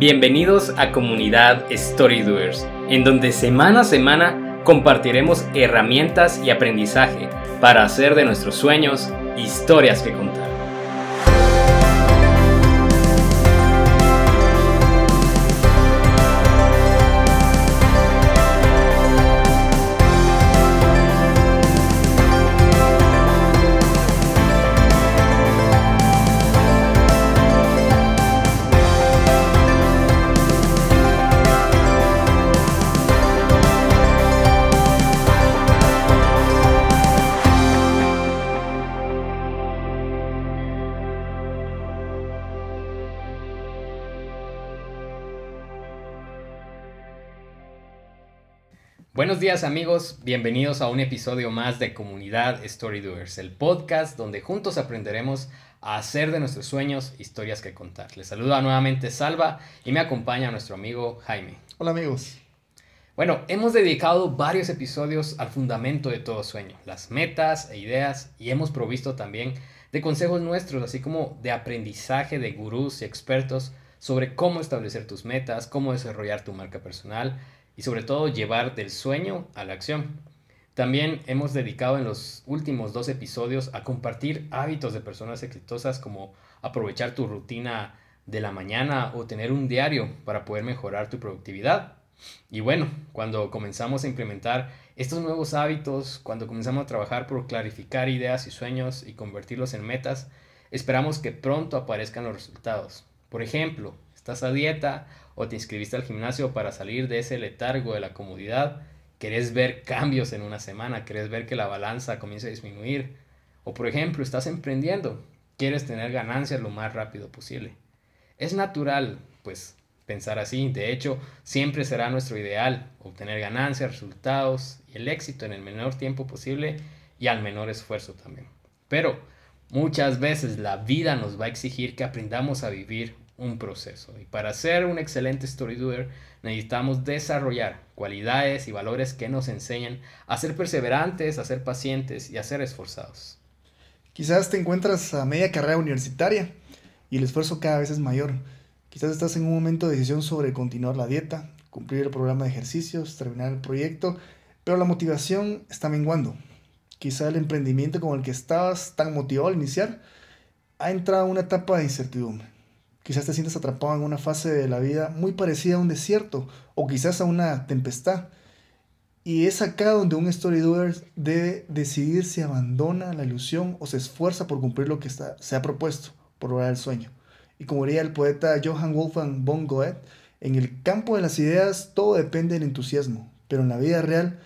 Bienvenidos a Comunidad Storydoers, en donde semana a semana compartiremos herramientas y aprendizaje para hacer de nuestros sueños historias que contar. Buenos días amigos, bienvenidos a un episodio más de Comunidad Storydoers, el podcast donde juntos aprenderemos a hacer de nuestros sueños historias que contar. Les saluda nuevamente Salva y me acompaña nuestro amigo Jaime. Hola amigos. Bueno, hemos dedicado varios episodios al fundamento de todo sueño, las metas e ideas y hemos provisto también de consejos nuestros, así como de aprendizaje de gurús y expertos sobre cómo establecer tus metas, cómo desarrollar tu marca personal y sobre todo llevar del sueño a la acción. También hemos dedicado en los últimos dos episodios a compartir hábitos de personas exitosas como aprovechar tu rutina de la mañana o tener un diario para poder mejorar tu productividad. Y bueno, cuando comenzamos a implementar estos nuevos hábitos, cuando comenzamos a trabajar por clarificar ideas y sueños y convertirlos en metas, esperamos que pronto aparezcan los resultados. Por ejemplo, estás a dieta o te inscribiste al gimnasio para salir de ese letargo de la comodidad, querés ver cambios en una semana, querés ver que la balanza comience a disminuir, o por ejemplo, estás emprendiendo, quieres tener ganancias lo más rápido posible. Es natural, pues, pensar así, de hecho, siempre será nuestro ideal obtener ganancias, resultados y el éxito en el menor tiempo posible y al menor esfuerzo también. Pero muchas veces la vida nos va a exigir que aprendamos a vivir un proceso. Y para ser un excelente storydoer necesitamos desarrollar cualidades y valores que nos enseñan a ser perseverantes, a ser pacientes y a ser esforzados. Quizás te encuentras a media carrera universitaria y el esfuerzo cada vez es mayor. Quizás estás en un momento de decisión sobre continuar la dieta, cumplir el programa de ejercicios, terminar el proyecto, pero la motivación está menguando. Quizá el emprendimiento con el que estabas tan motivado al iniciar ha entrado en una etapa de incertidumbre. Quizás te sientas atrapado en una fase de la vida muy parecida a un desierto o quizás a una tempestad. Y es acá donde un storydoer debe decidir si abandona la ilusión o se esfuerza por cumplir lo que está, se ha propuesto, por lograr el sueño. Y como diría el poeta Johann Wolfgang von Goethe, en el campo de las ideas todo depende del entusiasmo, pero en la vida real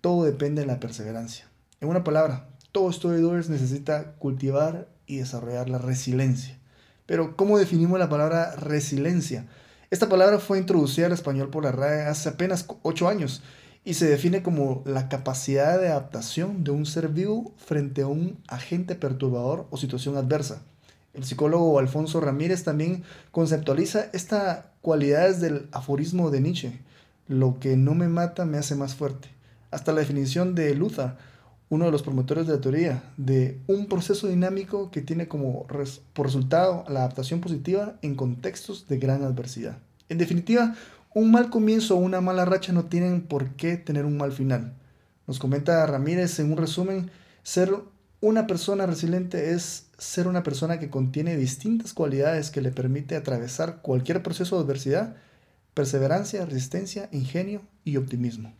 todo depende de la perseverancia. En una palabra, todo storydoer necesita cultivar y desarrollar la resiliencia. Pero, ¿cómo definimos la palabra resiliencia? Esta palabra fue introducida al español por la RAE hace apenas 8 años y se define como la capacidad de adaptación de un ser vivo frente a un agente perturbador o situación adversa. El psicólogo Alfonso Ramírez también conceptualiza esta cualidad del aforismo de Nietzsche. Lo que no me mata me hace más fuerte. Hasta la definición de Luther uno de los promotores de la teoría de un proceso dinámico que tiene como resultado la adaptación positiva en contextos de gran adversidad. En definitiva, un mal comienzo o una mala racha no tienen por qué tener un mal final. Nos comenta Ramírez en un resumen, ser una persona resiliente es ser una persona que contiene distintas cualidades que le permite atravesar cualquier proceso de adversidad, perseverancia, resistencia, ingenio y optimismo.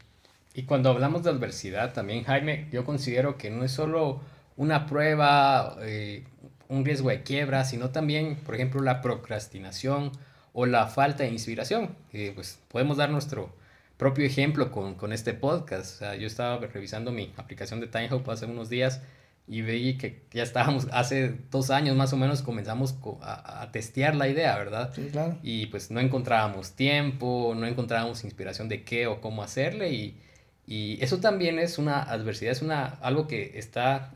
Y cuando hablamos de adversidad también, Jaime, yo considero que no es solo una prueba, eh, un riesgo de quiebra, sino también, por ejemplo, la procrastinación o la falta de inspiración. pues podemos dar nuestro propio ejemplo con, con este podcast. O sea, yo estaba revisando mi aplicación de TimeHop hace unos días y veí que ya estábamos, hace dos años más o menos comenzamos a, a, testear la idea, ¿verdad? Sí, claro. Y pues no encontrábamos tiempo, no encontrábamos inspiración de qué o cómo hacerle y y eso también es una adversidad, es una, algo que está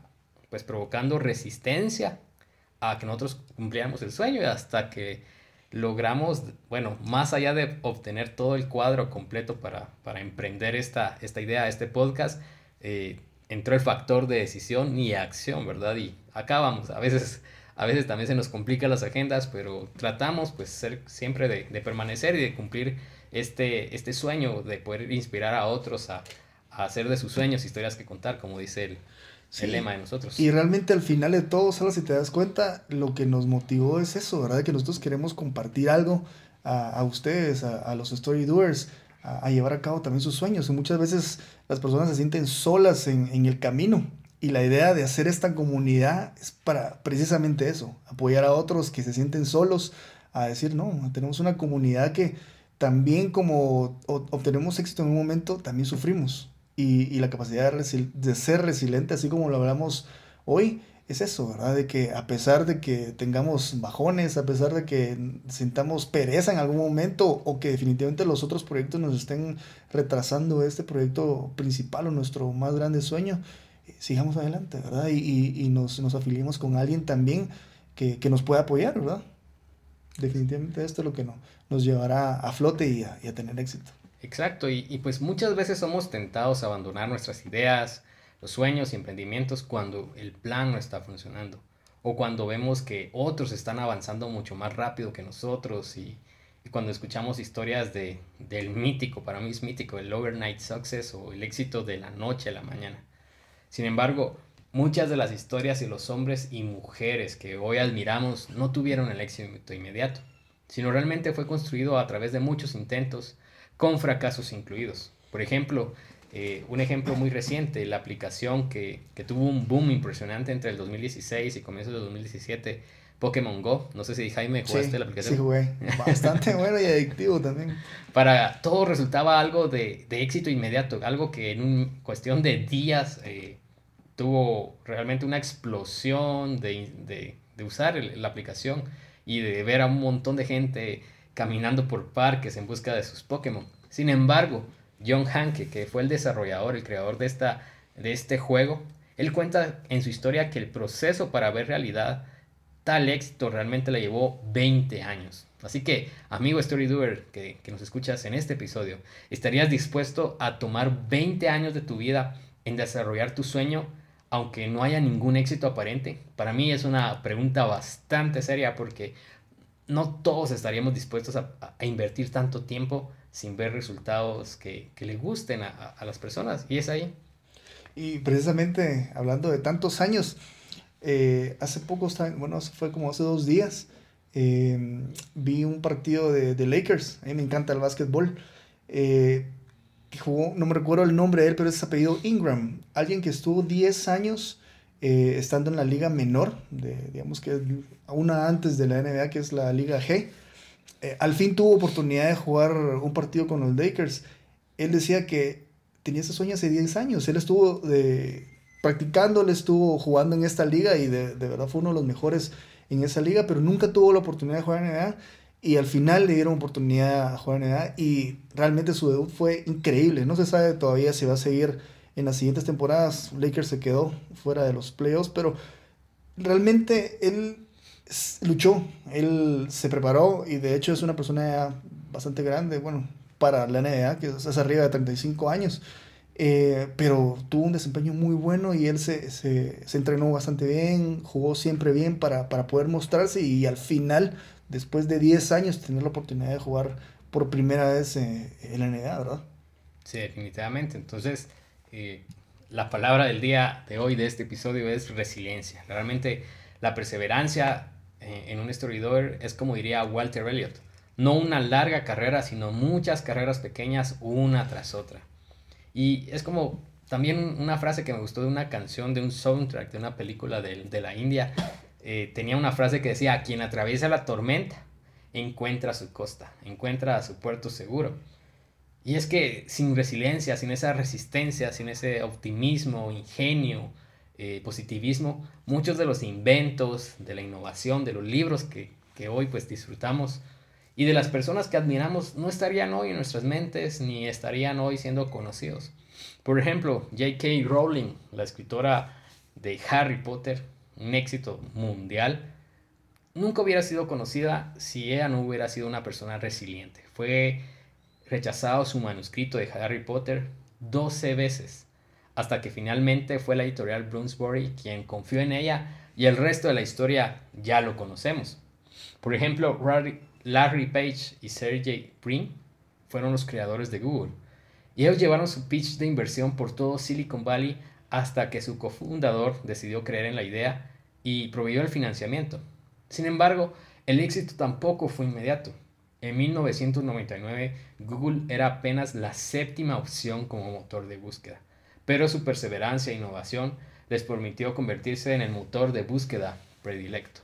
pues provocando resistencia a que nosotros cumpliéramos el sueño hasta que logramos, bueno, más allá de obtener todo el cuadro completo para, para emprender esta, esta idea, este podcast, eh, entró el factor de decisión y acción, ¿verdad? Y acá vamos, a veces a veces también se nos complican las agendas, pero tratamos pues ser, siempre de, permanecer y de cumplir este, este sueño de poder inspirar a otros a, a hacer de sus sueños historias que contar, como dice el, el lema de nosotros. Y realmente al final de todo, solo si te das cuenta, lo que nos motivó es eso, ¿verdad? Que nosotros queremos compartir algo a, a ustedes, a, a, los story doers, a, a, llevar a cabo también sus sueños. Y muchas veces las personas se sienten solas en, en el camino y la idea de hacer esta comunidad es para precisamente eso, apoyar a otros que se sienten solos, a decir, no, tenemos una comunidad que también como obtenemos éxito en un momento, también sufrimos. Y, la capacidad de, ser resiliente, así como lo hablamos hoy, es eso, ¿verdad? De que a pesar de que tengamos bajones, a pesar de que sintamos pereza en algún momento o que definitivamente los otros proyectos nos estén retrasando este proyecto principal o nuestro más grande sueño, sigamos adelante, ¿verdad? Y nos, nos, afiliemos con alguien también que, que, nos pueda apoyar, ¿verdad? Definitivamente esto es lo que no, nos llevará a flote y a, tener éxito. Exacto, y, y, pues muchas veces somos tentados a abandonar nuestras ideas, los sueños y emprendimientos cuando el plan no está funcionando o cuando vemos que otros están avanzando mucho más rápido que nosotros y, y cuando escuchamos historias de, del mítico, para mí es mítico, el overnight success o el éxito de la noche a la mañana. Sin embargo, muchas de las historias y los hombres y mujeres que hoy admiramos no tuvieron el éxito inmediato, sino realmente fue construido a través de muchos intentos, con fracasos incluidos. Por ejemplo, eh, un ejemplo muy reciente, la aplicación que, que, tuvo un boom impresionante entre el 2016 y comienzos del 2017, Pokémon Go. No sé si Jaime jugaste sí, la aplicación. Sí, jugué. Bastante bueno y adictivo también. Para todo resultaba algo de, de éxito inmediato, algo que en un, cuestión de días eh, tuvo realmente una explosión de, de, de usar el, la aplicación y de ver a un montón de gente caminando por parques en busca de sus Pokémon. Sin embargo, John Hanke, que fue el desarrollador, el creador de, esta, de este juego, él cuenta en su historia que el proceso para ver realidad tal éxito realmente le llevó 20 años. Así que, amigo StoryDoer que, que nos escuchas en este episodio, ¿estarías dispuesto a tomar 20 años de tu vida en desarrollar tu sueño aunque no haya ningún éxito aparente? Para mí es una pregunta bastante seria porque no todos estaríamos dispuestos a, invertir tanto tiempo sin ver resultados que, que le gusten a, las personas. Y es ahí. Y precisamente hablando de tantos años, eh, hace poco, bueno, fue como hace dos días, eh, vi un partido de, de, Lakers. A mí me encanta el básquetbol. Eh, jugó, no me recuerdo el nombre de él, pero es apellido Ingram. Alguien que estuvo 10 años eh, estando en la liga menor, de, digamos que una antes de la NBA, que es la liga G. Eh, al fin tuvo oportunidad de jugar un partido con los Lakers. Él decía que tenía ese sueño hace 10 años. Él estuvo de, practicando, él estuvo jugando en esta liga y de, de, verdad fue uno de los mejores en esa liga, pero nunca tuvo la oportunidad de jugar en NBA. Y al final le dieron oportunidad a jugar en NBA y realmente su debut fue increíble. No se sabe todavía si va a seguir en las siguientes temporadas. Lakers se quedó fuera de los playoffs, pero realmente él luchó, él se preparó y de hecho es una persona bastante grande, bueno, para la NBA, que es arriba de 35 años. Eh, pero tuvo un desempeño muy bueno y él se, se, se, entrenó bastante bien, jugó siempre bien para, para poder mostrarse y al final, después de 10 años, tener la oportunidad de jugar por primera vez eh, en la NBA, ¿verdad? Sí, definitivamente. Entonces, eh, la palabra del día de hoy, de este episodio, es resiliencia. Realmente la perseverancia eh, en un storydoer es como diría Walter Elliott, no una larga carrera, sino muchas carreras pequeñas una tras otra. Y es como también una frase que me gustó de una canción, de un soundtrack, de una película de, de la India. Eh, tenía una frase que decía, quien atraviesa la tormenta encuentra su costa, encuentra su puerto seguro. Y es que sin resiliencia, sin esa resistencia, sin ese optimismo, ingenio, eh, positivismo, muchos de los inventos, de la innovación, de los libros que, que hoy pues disfrutamos y de las personas que admiramos no estarían hoy en nuestras mentes ni estarían hoy siendo conocidos. Por ejemplo, J.K. Rowling, la escritora de Harry Potter, un éxito mundial, nunca hubiera sido conocida si ella no hubiera sido una persona resiliente. Fue rechazado su manuscrito de Harry Potter 12 veces hasta que finalmente fue la editorial Bloomsbury quien confió en ella y el resto de la historia ya lo conocemos. Por ejemplo, Larry Page y Sergey Brin fueron los creadores de Google. Y ellos llevaron su pitch de inversión por todo Silicon Valley hasta que su cofundador decidió creer en la idea y proveyó el financiamiento. Sin embargo, el éxito tampoco fue inmediato. En 1999, Google era apenas la séptima opción como motor de búsqueda, pero su perseverancia e innovación les permitió convertirse en el motor de búsqueda predilecto.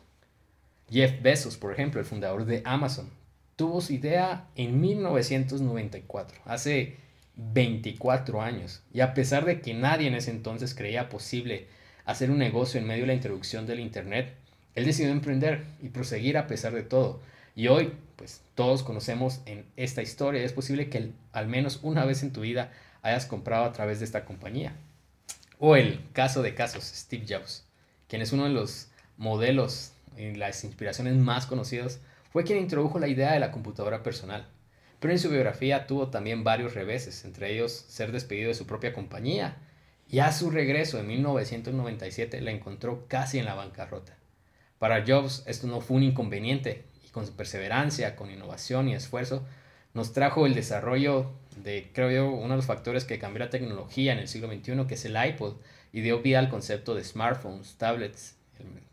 Jeff Bezos, por ejemplo, el fundador de Amazon, tuvo su idea en 1994, hace 24 años, y a pesar de que nadie en ese entonces creía posible hacer un negocio en medio de la introducción del Internet, él decidió emprender y proseguir a pesar de todo. Y hoy, pues todos conocemos en esta historia, es posible que al menos una vez en tu vida hayas comprado a través de esta compañía. O el caso de casos, Steve Jobs, quien es uno de los modelos y las inspiraciones más conocidos, fue quien introdujo la idea de la computadora personal. Pero en su biografía tuvo también varios reveses, entre ellos ser despedido de su propia compañía, y a su regreso en 1997 la encontró casi en la bancarrota. Para Jobs esto no fue un inconveniente y con su perseverancia, con innovación y esfuerzo, nos trajo el desarrollo de, creo yo, uno de los factores que cambió la tecnología en el siglo XXI, que es el iPod, y dio vida al concepto de smartphones, tablets,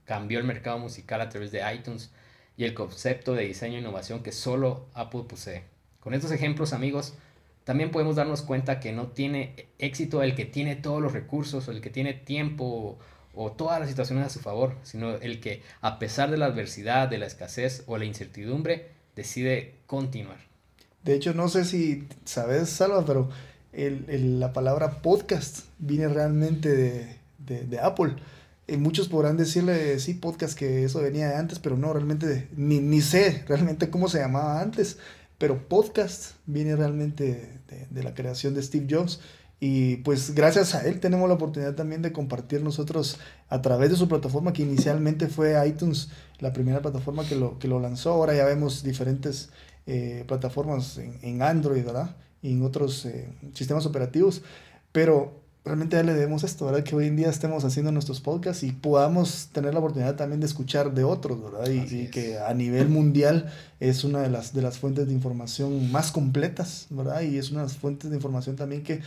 cambió el mercado musical a través de iTunes y el concepto de diseño e innovación que solo Apple posee. Con estos ejemplos, amigos, también podemos darnos cuenta que no tiene éxito el que tiene todos los recursos o el que tiene tiempo o todas las situaciones a su favor, sino el que a pesar de la adversidad, de la escasez o la incertidumbre, decide continuar. De hecho, no sé si sabes, Salva, pero el, la palabra podcast viene realmente de, Apple. Y muchos podrán decirle, sí, podcast, que eso venía de antes, pero no, realmente ni, ni sé realmente cómo se llamaba antes. Pero podcast viene realmente de, la creación de Steve Jobs y pues gracias a él tenemos la oportunidad también de compartir nosotros a través de su plataforma, que inicialmente fue iTunes, la primera plataforma que lo, que lo lanzó. Ahora ya vemos diferentes eh, plataformas en, Android, ¿verdad? Y en otros eh, sistemas operativos. Pero realmente ya le debemos esto, ¿verdad? Que hoy en día estemos haciendo nuestros podcasts y podamos tener la oportunidad también de escuchar de otros, ¿verdad? Y, que a nivel mundial es una de las, de las fuentes de información más completas, ¿verdad? Y es una de las fuentes de información también que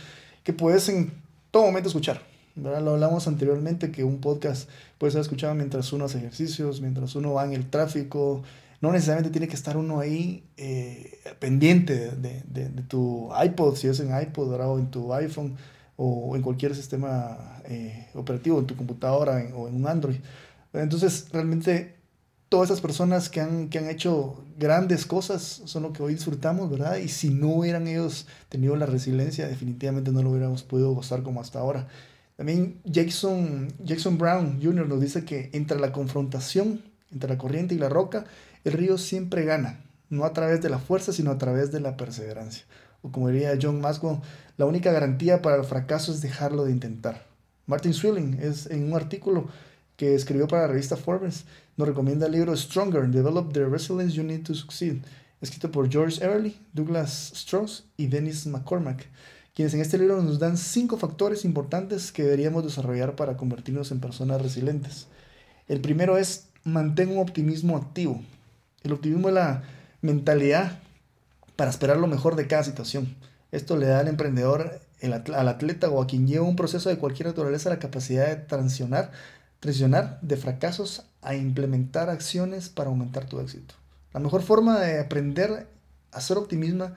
que puedes en todo momento escuchar. ¿verdad? Lo hablamos anteriormente que un podcast puede ser escuchado mientras uno hace ejercicios, mientras uno va en el tráfico. No necesariamente tiene que estar uno ahí eh, pendiente de, de, de, tu iPod, si es en iPod o en tu iPhone o en cualquier sistema eh, operativo, en tu computadora o en un Android. Entonces, realmente todas esas personas que han, que han hecho grandes cosas son lo que hoy disfrutamos, ¿verdad? Y si no hubieran ellos tenido la resiliencia, definitivamente no lo hubiéramos podido gozar como hasta ahora. También Jackson, Jackson Brown Jr. nos dice que entre la confrontación, entre la corriente y la roca, el río siempre gana, no a través de la fuerza, sino a través de la perseverancia. O como diría John Maxwell, la única garantía para el fracaso es dejarlo de intentar. Martin Swilling es en un artículo que escribió para la revista Forbes, nos recomienda el libro Stronger, Develop the Resilience You Need to Succeed, escrito por George Everly, Douglas Strauss y Dennis McCormack, quienes en este libro nos dan cinco factores importantes que deberíamos desarrollar para convertirnos en personas resilientes. El primero es mantener un optimismo activo. El optimismo es la mentalidad para esperar lo mejor de cada situación. Esto le da al emprendedor, al atleta o a quien lleva un proceso de cualquier naturaleza la capacidad de transicionar transicionar de fracasos a implementar acciones para aumentar tu éxito. La mejor forma de aprender a ser optimista,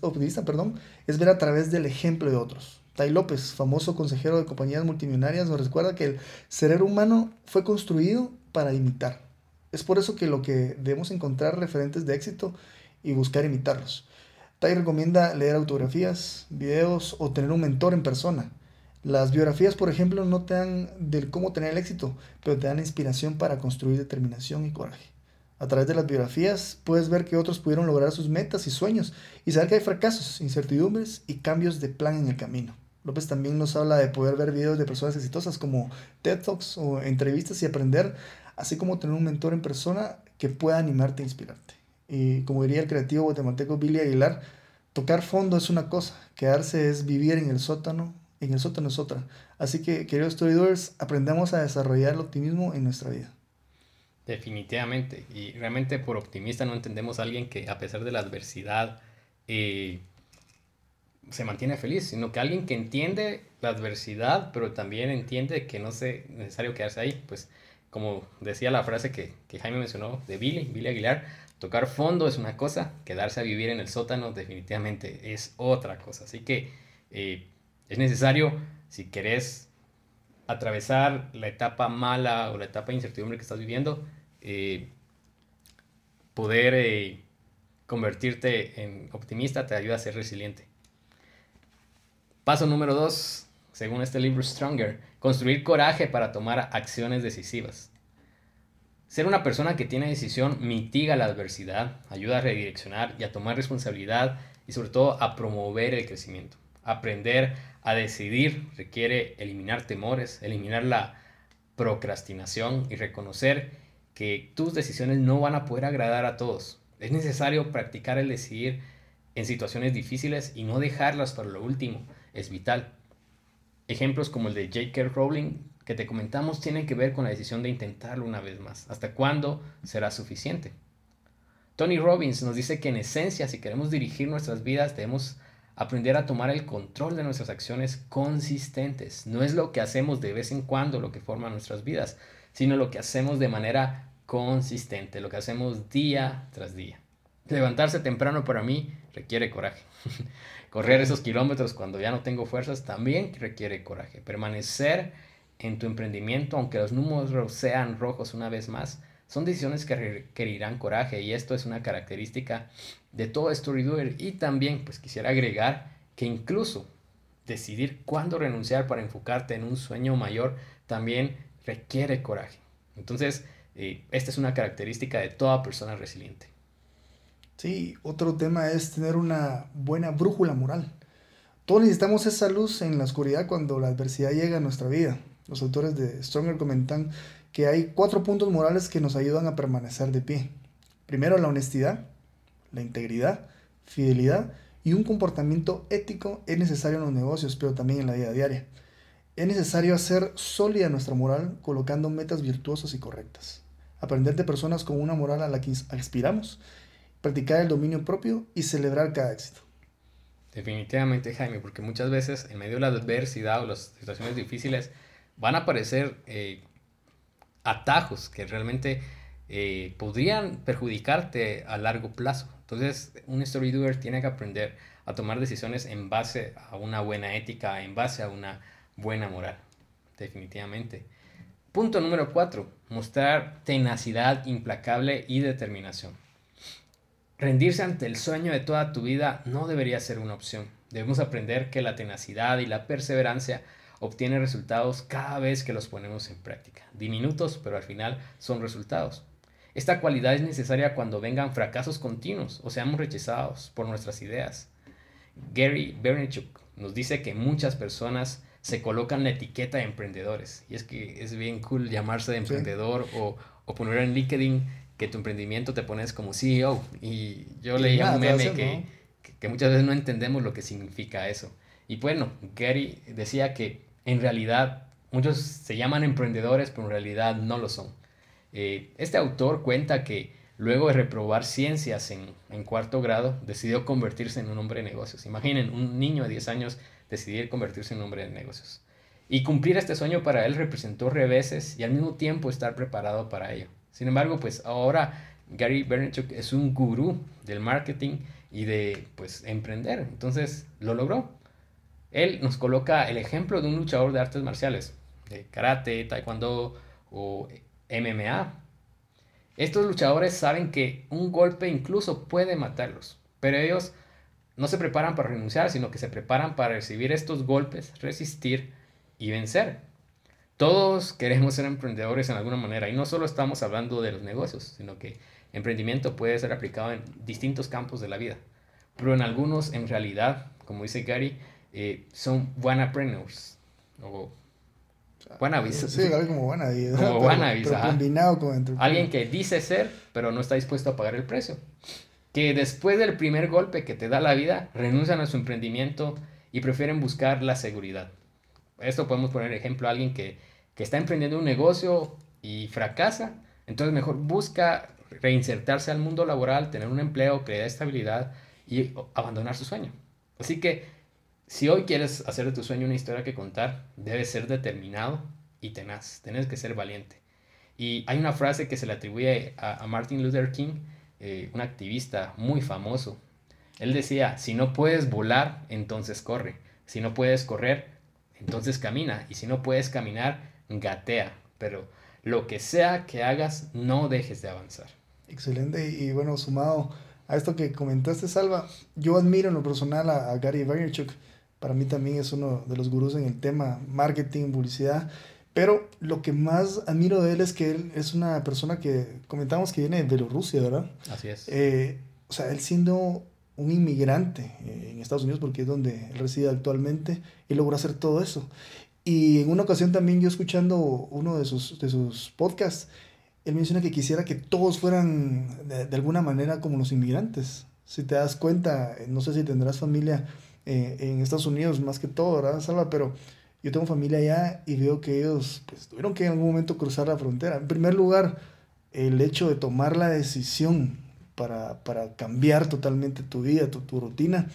optimista, perdón, es ver a través del ejemplo de otros. Tai López, famoso consejero de compañías multimillonarias, nos recuerda que el cerebro humano fue construido para imitar. Es por eso que lo que debemos encontrar referentes de éxito y buscar imitarlos. Tai recomienda leer autografías, videos o tener un mentor en persona. Las biografías, por ejemplo, no te dan del cómo tener el éxito, pero te dan inspiración para construir determinación y coraje. A través de las biografías puedes ver que otros pudieron lograr sus metas y sueños y saber que hay fracasos, incertidumbres y cambios de plan en el camino. López también nos habla de poder ver videos de personas exitosas como TED Talks o entrevistas y aprender, así como tener un mentor en persona que pueda animarte e inspirarte. Y como diría el creativo guatemalteco Billy Aguilar, tocar fondo es una cosa, quedarse es vivir en el sótano en el sótano es otra. Así que, queridos storydoers, aprendamos a desarrollar el optimismo en nuestra vida. Definitivamente. Y realmente por optimista no entendemos a alguien que a pesar de la adversidad eh, se mantiene feliz, sino que alguien que entiende la adversidad, pero también entiende que no es necesario quedarse ahí. Pues como decía la frase que, que Jaime mencionó de Billy, Billy Aguilar, tocar fondo es una cosa, quedarse a vivir en el sótano definitivamente es otra cosa. Así que eh, es necesario, si querés atravesar la etapa mala o la etapa de incertidumbre que estás viviendo, eh, poder eh, convertirte en optimista te ayuda a ser resiliente. Paso número dos, según este libro Stronger, construir coraje para tomar acciones decisivas. Ser una persona que tiene decisión mitiga la adversidad, ayuda a redireccionar y a tomar responsabilidad y sobre todo a promover el crecimiento. Aprender a decidir requiere eliminar temores, eliminar la procrastinación y reconocer que tus decisiones no van a poder agradar a todos. Es necesario practicar el decidir en situaciones difíciles y no dejarlas para lo último. Es vital. Ejemplos como el de J.K. Rowling que te comentamos tienen que ver con la decisión de intentarlo una vez más. ¿Hasta cuándo será suficiente? Tony Robbins nos dice que en esencia, si queremos dirigir nuestras vidas, debemos aprender a tomar el control de nuestras acciones consistentes. No es lo que hacemos de vez en cuando lo que forma nuestras vidas, sino lo que hacemos de manera consistente, lo que hacemos día tras día. Levantarse temprano para mí requiere coraje. Correr esos kilómetros cuando ya no tengo fuerzas también requiere coraje. Permanecer en tu emprendimiento, aunque los números sean rojos una vez más, son decisiones que requerirán coraje y esto es una característica de todo StoryDoer. Y también, pues quisiera agregar que incluso decidir cuándo renunciar para enfocarte en un sueño mayor también requiere coraje. Entonces, esta es una característica de toda persona resiliente. Sí, otro tema es tener una buena brújula moral. Todos necesitamos esa luz en la oscuridad cuando la adversidad llega a nuestra vida. Los autores de Stronger comentan que hay cuatro puntos morales que nos ayudan a permanecer de pie. Primero, la honestidad, la integridad, fidelidad y un comportamiento ético es necesario en los negocios, pero también en la vida diaria. Es necesario hacer sólida nuestra moral colocando metas virtuosas y correctas aprender de personas con una moral a la que aspiramos, practicar el dominio propio y celebrar cada éxito. Definitivamente, Jaime, porque muchas veces en medio de la adversidad o las situaciones difíciles van a aparecer eh, atajos que realmente eh, podrían perjudicarte a largo plazo. Entonces, un storydoer tiene que aprender a tomar decisiones en base a una buena ética, en base a una buena moral. Definitivamente. Punto número 4. Mostrar tenacidad implacable y determinación. Rendirse ante el sueño de toda tu vida no debería ser una opción. Debemos aprender que la tenacidad y la perseverancia obtienen resultados cada vez que los ponemos en práctica. Diminutos, pero al final son resultados. Esta cualidad es necesaria cuando vengan fracasos continuos o seamos rechazados por nuestras ideas. Gary Vaynerchuk nos dice que muchas personas se colocan la etiqueta de emprendedores. Y es que es bien cool llamarse de emprendedor o, o, poner en LinkedIn que tu emprendimiento te pones como CEO. Y yo leía un meme que, que, muchas veces no entendemos lo que significa eso. Y bueno, Gary decía que en realidad muchos se llaman emprendedores, pero en realidad no lo son. Eh, este autor cuenta que luego de reprobar ciencias en, en, cuarto grado, decidió convertirse en un hombre de negocios. Imaginen, un niño de 10 años decidir convertirse en hombre de negocios. Y cumplir este sueño para él representó reveses y al mismo tiempo estar preparado para ello. Sin embargo, pues ahora Gary Vaynerchuk es un gurú del marketing y de pues emprender. Entonces lo logró. Él nos coloca el ejemplo de un luchador de artes marciales, de karate, taekwondo o MMA. Estos luchadores saben que un golpe incluso puede matarlos, pero ellos no se preparan para renunciar, sino que se preparan para recibir estos golpes, resistir y vencer. Todos queremos ser emprendedores en alguna manera y no solo estamos hablando de los negocios, sino que emprendimiento puede ser aplicado en distintos campos de la vida. Pero en algunos, en realidad, como dice Gary, eh, son wannapreneurs o wannabes. Sí, como wannabes. Como wannabes, combinado con Alguien que dice ser, pero no está dispuesto a pagar el precio que después del primer golpe que te da la vida, renuncian a su emprendimiento y prefieren buscar la seguridad. esto podemos poner ejemplo a alguien que, que está emprendiendo un negocio y fracasa, entonces mejor busca reinsertarse al mundo laboral, tener un empleo que le dé estabilidad y abandonar su sueño. Así que si hoy quieres hacer de tu sueño una historia que contar, debes ser determinado y tenaz, tienes que ser valiente. Y hay una frase que se le atribuye a, Martin Luther King, eh, un activista muy famoso. Él decía, si no puedes volar, entonces corre. Si no puedes correr, entonces camina. Y si no puedes caminar, gatea. Pero lo que sea que hagas, no dejes de avanzar. Excelente. Y bueno, sumado a esto que comentaste, Salva, yo admiro en lo personal a, Gary Vaynerchuk. Para mí también es uno de los gurús en el tema marketing, publicidad. Pero lo que más admiro de él es que él es una persona que comentamos que viene de Bielorrusia, ¿verdad? Así es. Eh, o sea, él siendo un inmigrante eh, en Estados Unidos, porque es donde él reside actualmente, él logró hacer todo eso. Y en una ocasión también yo escuchando uno de sus, de sus podcasts, él menciona que quisiera que todos fueran de, alguna manera como los inmigrantes. Si te das cuenta, eh, no sé si tendrás familia eh, en Estados Unidos más que todo, ¿verdad, Salva? Pero yo tengo familia allá y veo que ellos pues, tuvieron que en algún momento cruzar la frontera. En primer lugar, el hecho de tomar la decisión para, para cambiar totalmente tu vida, tu, tu rutina,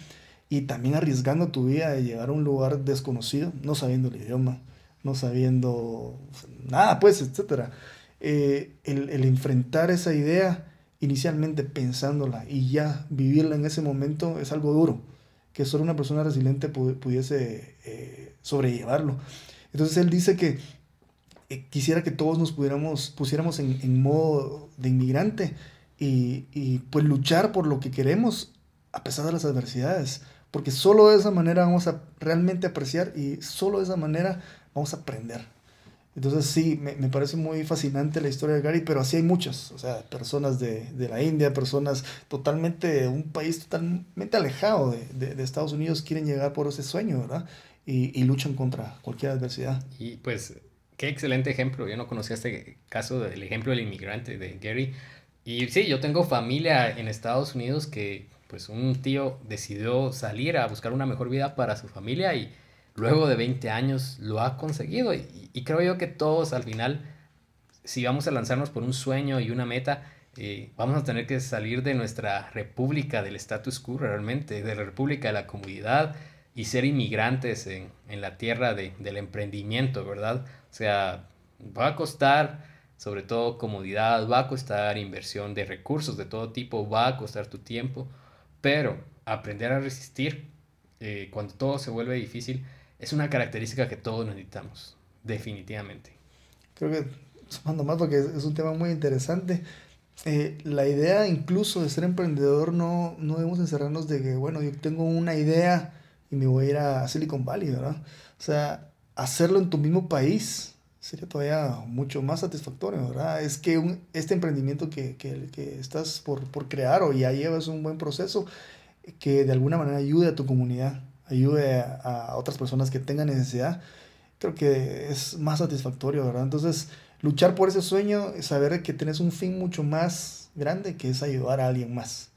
y también arriesgando tu vida de llegar a un lugar desconocido, no sabiendo el idioma, no sabiendo nada, pues, etcétera eh, el, el, enfrentar esa idea inicialmente pensándola y ya vivirla en ese momento es algo duro, que solo una persona resiliente pudiese eh, sobrellevarlo. Entonces él dice que eh, quisiera que todos nos pudiéramos, pusiéramos en, en modo de inmigrante y, y, pues luchar por lo que queremos a pesar de las adversidades, porque solo de esa manera vamos a realmente apreciar y solo de esa manera vamos a aprender. Entonces sí, me, me, parece muy fascinante la historia de Gary, pero así hay muchas, o sea, personas de, de la India, personas totalmente, un país totalmente alejado de, de, de, Estados Unidos quieren llegar por ese sueño, ¿verdad? Y, y, luchan contra cualquier adversidad. Y pues, qué excelente ejemplo, yo no conocía este caso del ejemplo del inmigrante de Gary. Y sí, yo tengo familia en Estados Unidos que pues un tío decidió salir a buscar una mejor vida para su familia y luego de 20 años lo ha conseguido. Y, creo yo que todos al final, si vamos a lanzarnos por un sueño y una meta, eh, vamos a tener que salir de nuestra república del status quo realmente, de la república de la comunidad y ser inmigrantes en, en la tierra de, del emprendimiento, ¿verdad? O sea, va a costar sobre todo comodidad, va a costar inversión de recursos de todo tipo, va a costar tu tiempo, pero aprender a resistir eh, cuando todo se vuelve difícil es una característica que todos necesitamos, definitivamente. Creo que, sumando más, porque es un tema muy interesante, eh, la idea incluso de ser emprendedor no, no debemos encerrarnos de que, bueno, yo tengo una idea y me voy a ir a Silicon Valley, ¿verdad? O sea, hacerlo en tu mismo país sería todavía mucho más satisfactorio, ¿verdad? Es que un, este emprendimiento que, que, que estás por, por crear o ya llevas un buen proceso que de alguna manera ayude a tu comunidad, ayude a, otras personas que tengan necesidad, creo que es más satisfactorio, ¿verdad? Entonces, luchar por ese sueño, saber que tienes un fin mucho más grande que es ayudar a alguien más.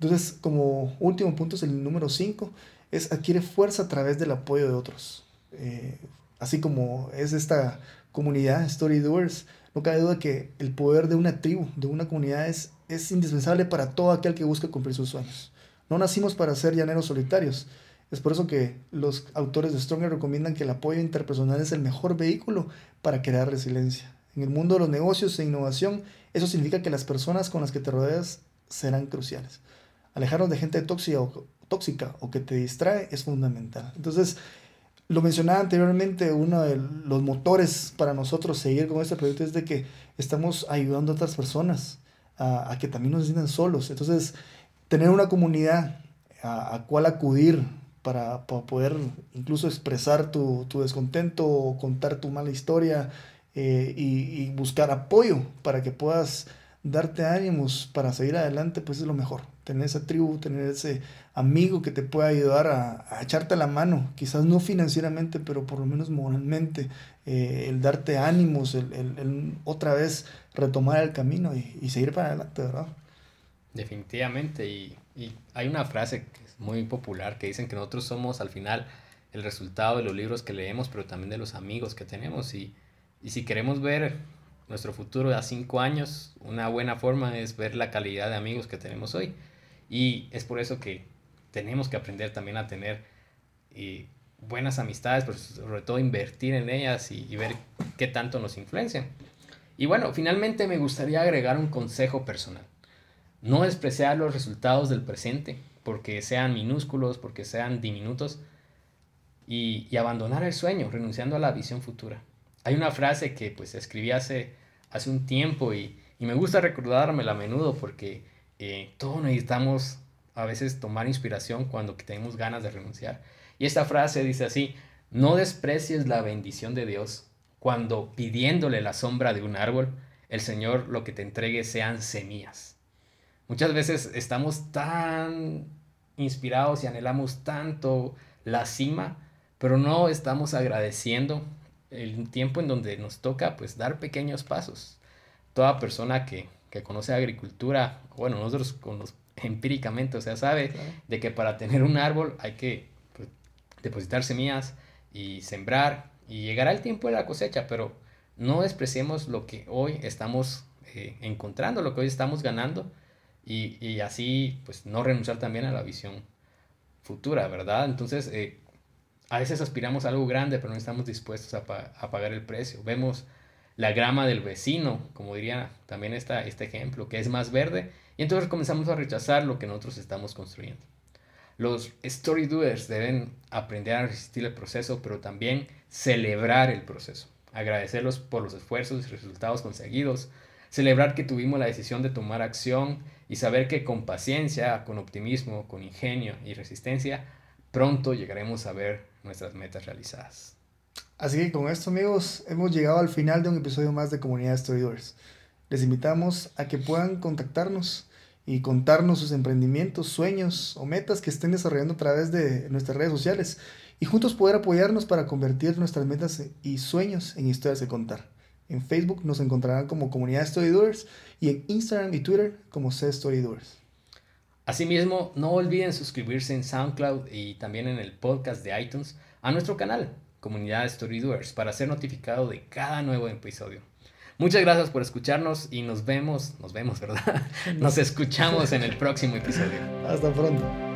Entonces, como último punto, es el número 5, es adquiere fuerza a través del apoyo de otros. Eh, así como es esta comunidad, Story Doers, no cabe duda que el poder de una tribu, de una comunidad, es, es indispensable para todo aquel que busca cumplir sus sueños. No nacimos para ser llaneros solitarios, es por eso que los autores de Stronger recomiendan que el apoyo interpersonal es el mejor vehículo para crear resiliencia. En el mundo de los negocios e innovación, eso significa que las personas con las que te rodeas serán cruciales. Alejarnos de gente tóxica o, tóxica o que te distrae es fundamental. Entonces, lo mencionaba anteriormente, uno de los motores para nosotros seguir con este proyecto es de que estamos ayudando a otras personas a, que también nos sientan solos. Entonces, tener una comunidad a, a cual acudir para, poder incluso expresar tu, descontento o contar tu mala historia eh, y, buscar apoyo para que puedas darte ánimos para seguir adelante, pues es lo mejor. Tener esa tribu, tener ese amigo que te pueda ayudar a, echarte la mano, quizás no financieramente, pero por lo menos moralmente, eh, el darte ánimos, el, otra vez retomar el camino y, seguir para adelante, ¿verdad? Definitivamente, y, y hay una frase muy popular que dicen que nosotros somos al final el resultado de los libros que leemos, pero también de los amigos que tenemos. Y, y si queremos ver nuestro futuro a cinco años, una buena forma es ver la calidad de amigos que tenemos hoy. Y es por eso que tenemos que aprender también a tener y buenas amistades, pero sobre todo invertir en ellas y, ver qué tanto nos influencian. Y bueno, finalmente me gustaría agregar un consejo personal. No despreciar los resultados del presente, porque sean minúsculos, porque sean diminutos, y, abandonar el sueño, renunciando a la visión futura. Hay una frase que pues escribí hace, hace un tiempo y, y me gusta recordármela a menudo porque eh, todos necesitamos a veces tomar inspiración cuando tenemos ganas de renunciar. Y esta frase dice así, no desprecies la bendición de Dios cuando pidiéndole la sombra de un árbol, el Señor lo que te entregue sean semillas. Muchas veces estamos tan inspirados y anhelamos tanto la cima, pero no estamos agradeciendo el tiempo en donde nos toca pues dar pequeños pasos. Toda persona que, que conoce agricultura, bueno, nosotros con los empíricamente, o sea, sabe de que para tener un árbol hay que pues, depositar semillas y sembrar y llegará el tiempo de la cosecha, pero no despreciemos lo que hoy estamos eh, encontrando, lo que hoy estamos ganando y, y, así pues no renunciar también a la visión futura, ¿verdad? Entonces, eh, a veces aspiramos a algo grande, pero no estamos dispuestos a, a, pagar el precio. Vemos la grama del vecino, como diría también esta, este ejemplo, que es más verde y entonces comenzamos a rechazar lo que nosotros estamos construyendo. Los story doers deben aprender a resistir el proceso, pero también celebrar el proceso. Agradecerlos por los esfuerzos y resultados conseguidos. Celebrar que tuvimos la decisión de tomar acción y saber que con paciencia, con optimismo, con ingenio y resistencia, pronto llegaremos a ver nuestras metas realizadas. Así que con esto amigos, hemos llegado al final de un episodio más de Comunidad Storydoers. Les invitamos a que puedan contactarnos y contarnos sus emprendimientos, sueños o metas que estén desarrollando a través de nuestras redes sociales y juntos poder apoyarnos para convertir nuestras metas y sueños en historias de contar. En Facebook nos encontrarán como Comunidad Storydoers y en Instagram y Twitter como C Storydoers. Asimismo, no olviden suscribirse en SoundCloud y también en el podcast de iTunes a nuestro canal, Comunidad Storydoers, para ser notificado de cada nuevo episodio. Muchas gracias por escucharnos y nos vemos, nos vemos, ¿verdad? Nos escuchamos en el próximo episodio. Hasta pronto.